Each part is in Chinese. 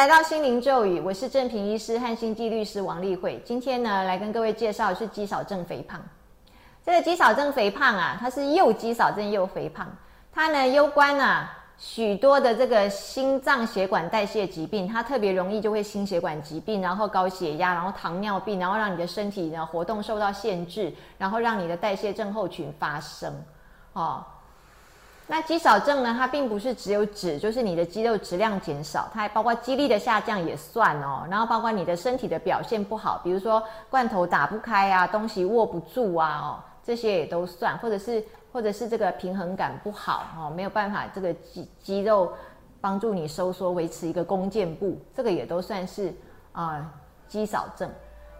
来到心灵咒语，我是正平医师和心悸律师王丽慧。今天呢，来跟各位介绍的是肌少症肥胖。这个肌少症肥胖啊，它是又肌少症又肥胖，它呢攸关啊许多的这个心脏血管代谢疾病，它特别容易就会心血管疾病，然后高血压，然后糖尿病，然后让你的身体呢活动受到限制，然后让你的代谢症候群发生，哦。那肌少症呢？它并不是只有指，就是你的肌肉质量减少，它还包括肌力的下降也算哦。然后包括你的身体的表现不好，比如说罐头打不开啊，东西握不住啊，哦，这些也都算，或者是或者是这个平衡感不好哦，没有办法这个肌肌肉帮助你收缩，维持一个弓箭步，这个也都算是啊肌少症。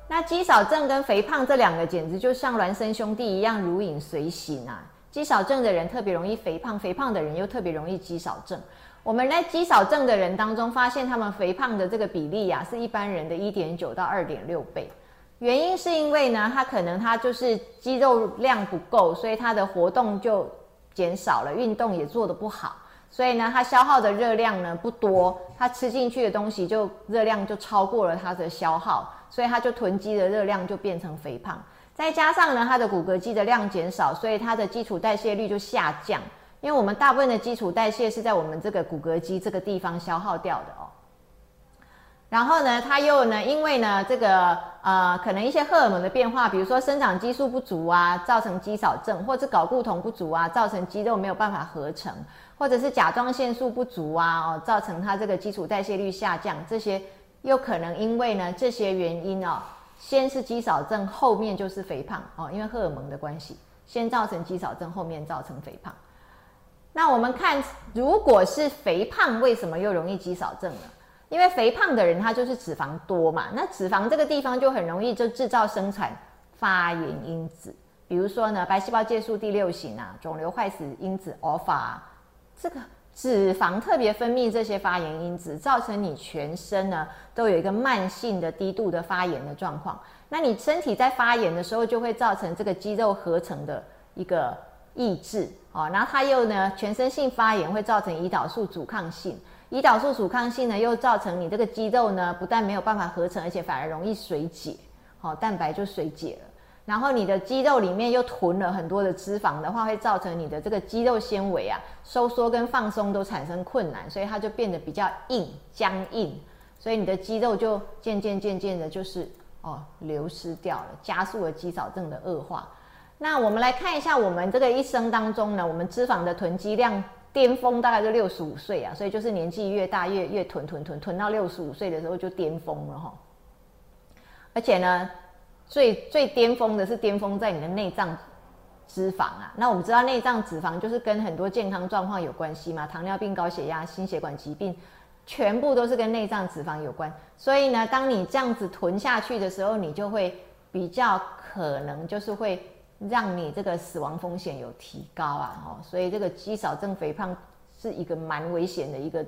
那肌少症跟肥胖这两个简直就像孪生兄弟一样，如影随形啊。肌少症的人特别容易肥胖，肥胖的人又特别容易肌少症。我们在肌少症的人当中发现，他们肥胖的这个比例呀，是一般人的一点九到二点六倍。原因是因为呢，他可能他就是肌肉量不够，所以他的活动就减少了，运动也做得不好，所以呢，他消耗的热量呢不多，他吃进去的东西就热量就超过了他的消耗，所以他就囤积的热量就变成肥胖。再加上呢，它的骨骼肌的量减少，所以它的基础代谢率就下降。因为我们大部分的基础代谢是在我们这个骨骼肌这个地方消耗掉的哦。然后呢，它又呢，因为呢，这个呃，可能一些荷尔蒙的变化，比如说生长激素不足啊，造成肌少症；或者睾固酮不足啊，造成肌肉没有办法合成；或者是甲状腺素不足啊，哦，造成它这个基础代谢率下降。这些又可能因为呢这些原因哦。先是肌少症，后面就是肥胖哦，因为荷尔蒙的关系，先造成肌少症，后面造成肥胖。那我们看，如果是肥胖，为什么又容易肌少症呢？因为肥胖的人他就是脂肪多嘛，那脂肪这个地方就很容易就制造生产发炎因子，比如说呢，白细胞介素第六型啊，肿瘤坏死因子 alpha，这个。脂肪特别分泌这些发炎因子，造成你全身呢都有一个慢性的低度的发炎的状况。那你身体在发炎的时候，就会造成这个肌肉合成的一个抑制哦。然后它又呢，全身性发炎会造成胰岛素阻抗性，胰岛素阻抗性呢又造成你这个肌肉呢不但没有办法合成，而且反而容易水解，好，蛋白就水解了。然后你的肌肉里面又囤了很多的脂肪的话，会造成你的这个肌肉纤维啊收缩跟放松都产生困难，所以它就变得比较硬僵硬，所以你的肌肉就渐渐渐渐的，就是哦流失掉了，加速了肌少症的恶化。那我们来看一下我们这个一生当中呢，我们脂肪的囤积量巅峰大概就六十五岁啊，所以就是年纪越大越越囤囤囤囤到六十五岁的时候就巅峰了哈，而且呢。最最巅峰的是巅峰在你的内脏脂肪啊，那我们知道内脏脂肪就是跟很多健康状况有关系嘛，糖尿病、高血压、心血管疾病，全部都是跟内脏脂肪有关。所以呢，当你这样子囤下去的时候，你就会比较可能就是会让你这个死亡风险有提高啊，哦，所以这个肌少症肥胖是一个蛮危险的一个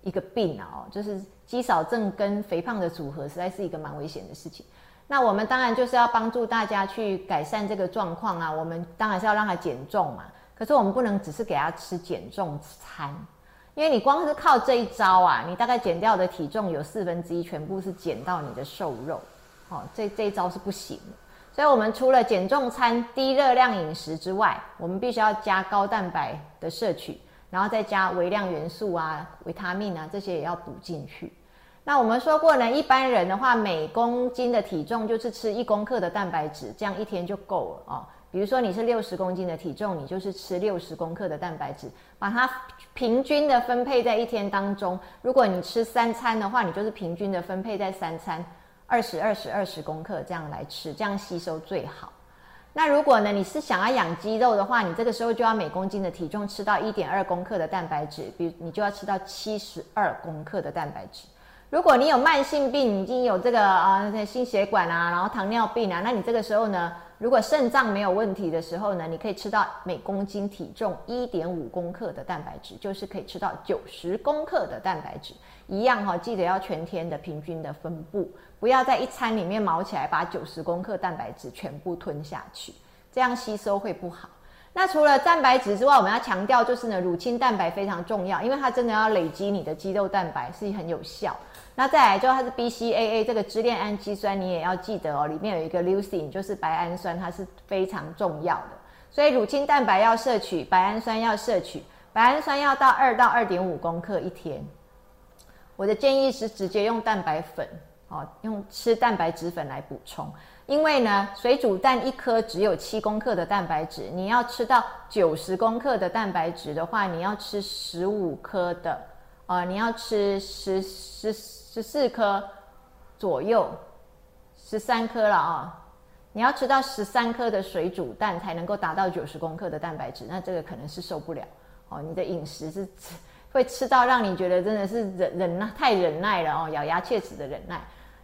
一个病啊，哦，就是肌少症跟肥胖的组合，实在是一个蛮危险的事情。那我们当然就是要帮助大家去改善这个状况啊，我们当然是要让他减重嘛。可是我们不能只是给他吃减重餐，因为你光是靠这一招啊，你大概减掉的体重有四分之一全部是减到你的瘦肉，哦，这这一招是不行的。所以，我们除了减重餐、低热量饮食之外，我们必须要加高蛋白的摄取，然后再加微量元素啊、维他命啊这些也要补进去。那我们说过呢，一般人的话，每公斤的体重就是吃一公克的蛋白质，这样一天就够了哦。比如说你是六十公斤的体重，你就是吃六十公克的蛋白质，把它平均的分配在一天当中。如果你吃三餐的话，你就是平均的分配在三餐，二十二十二十公克这样来吃，这样吸收最好。那如果呢，你是想要养肌肉的话，你这个时候就要每公斤的体重吃到一点二公克的蛋白质，比如你就要吃到七十二公克的蛋白质。如果你有慢性病，已经有这个啊心血管啊，然后糖尿病啊，那你这个时候呢，如果肾脏没有问题的时候呢，你可以吃到每公斤体重一点五公克的蛋白质，就是可以吃到九十公克的蛋白质，一样哈，记得要全天的平均的分布，不要在一餐里面毛起来把九十公克蛋白质全部吞下去，这样吸收会不好。那除了蛋白质之外，我们要强调就是呢，乳清蛋白非常重要，因为它真的要累积你的肌肉蛋白是很有效。那再来就它是 BCAA 这个支链氨基酸，你也要记得哦，里面有一个 leucine 就是白氨酸，它是非常重要的。所以乳清蛋白要摄取，白氨酸要摄取，白氨酸要到二到二点五公克一天。我的建议是直接用蛋白粉哦，用吃蛋白质粉来补充。因为呢，水煮蛋一颗只有七公克的蛋白质，你要吃到九十公克的蛋白质的话，你要吃十五颗的，呃，你要吃十十十四颗左右，十三颗了啊，你要吃到十三颗的水煮蛋才能够达到九十公克的蛋白质，那这个可能是受不了哦，你的饮食是 会吃到让你觉得真的是忍忍耐太忍耐了哦，咬牙切齿的忍耐。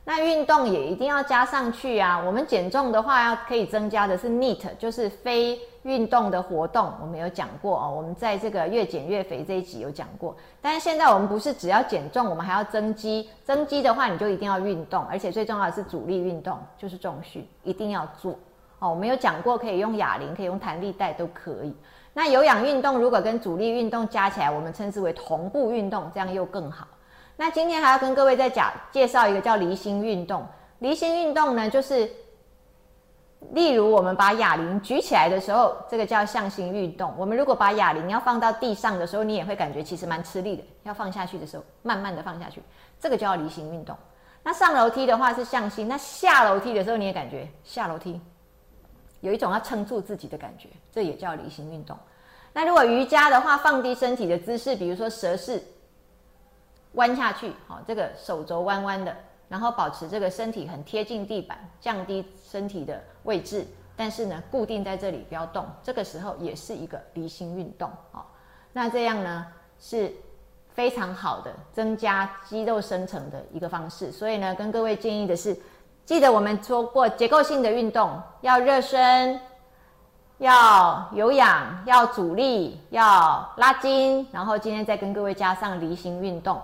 那运动也一定要加上去啊！我们减重的话，要可以增加的是 NEAT，就是非运动的活动。我们有讲过哦，我们在这个越减越肥这一集有讲过。但是现在我们不是只要减重，我们还要增肌。增肌的话，你就一定要运动，而且最重要的是阻力运动，就是重训，一定要做哦。我们有讲过，可以用哑铃，可以用弹力带，都可以。那有氧运动如果跟阻力运动加起来，我们称之为同步运动，这样又更好。那今天还要跟各位再讲介绍一个叫离心运动。离心运动呢，就是例如我们把哑铃举起来的时候，这个叫向心运动。我们如果把哑铃要放到地上的时候，你也会感觉其实蛮吃力的。要放下去的时候，慢慢的放下去，这个叫离心运动。那上楼梯的话是向心，那下楼梯的时候你也感觉下楼梯有一种要撑住自己的感觉，这也叫离心运动。那如果瑜伽的话，放低身体的姿势，比如说蛇式。弯下去，好，这个手肘弯弯的，然后保持这个身体很贴近地板，降低身体的位置，但是呢，固定在这里不要动。这个时候也是一个离心运动，好，那这样呢是非常好的增加肌肉生成的一个方式。所以呢，跟各位建议的是，记得我们说过结构性的运动要热身，要有氧，要阻力，要拉筋，然后今天再跟各位加上离心运动。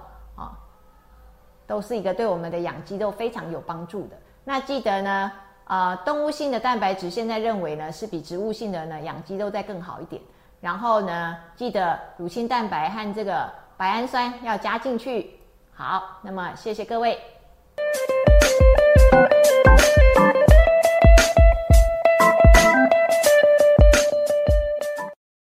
都是一个对我们的养肌肉非常有帮助的。那记得呢，呃，动物性的蛋白质现在认为呢是比植物性的呢养肌肉再更好一点。然后呢，记得乳清蛋白和这个白氨酸要加进去。好，那么谢谢各位。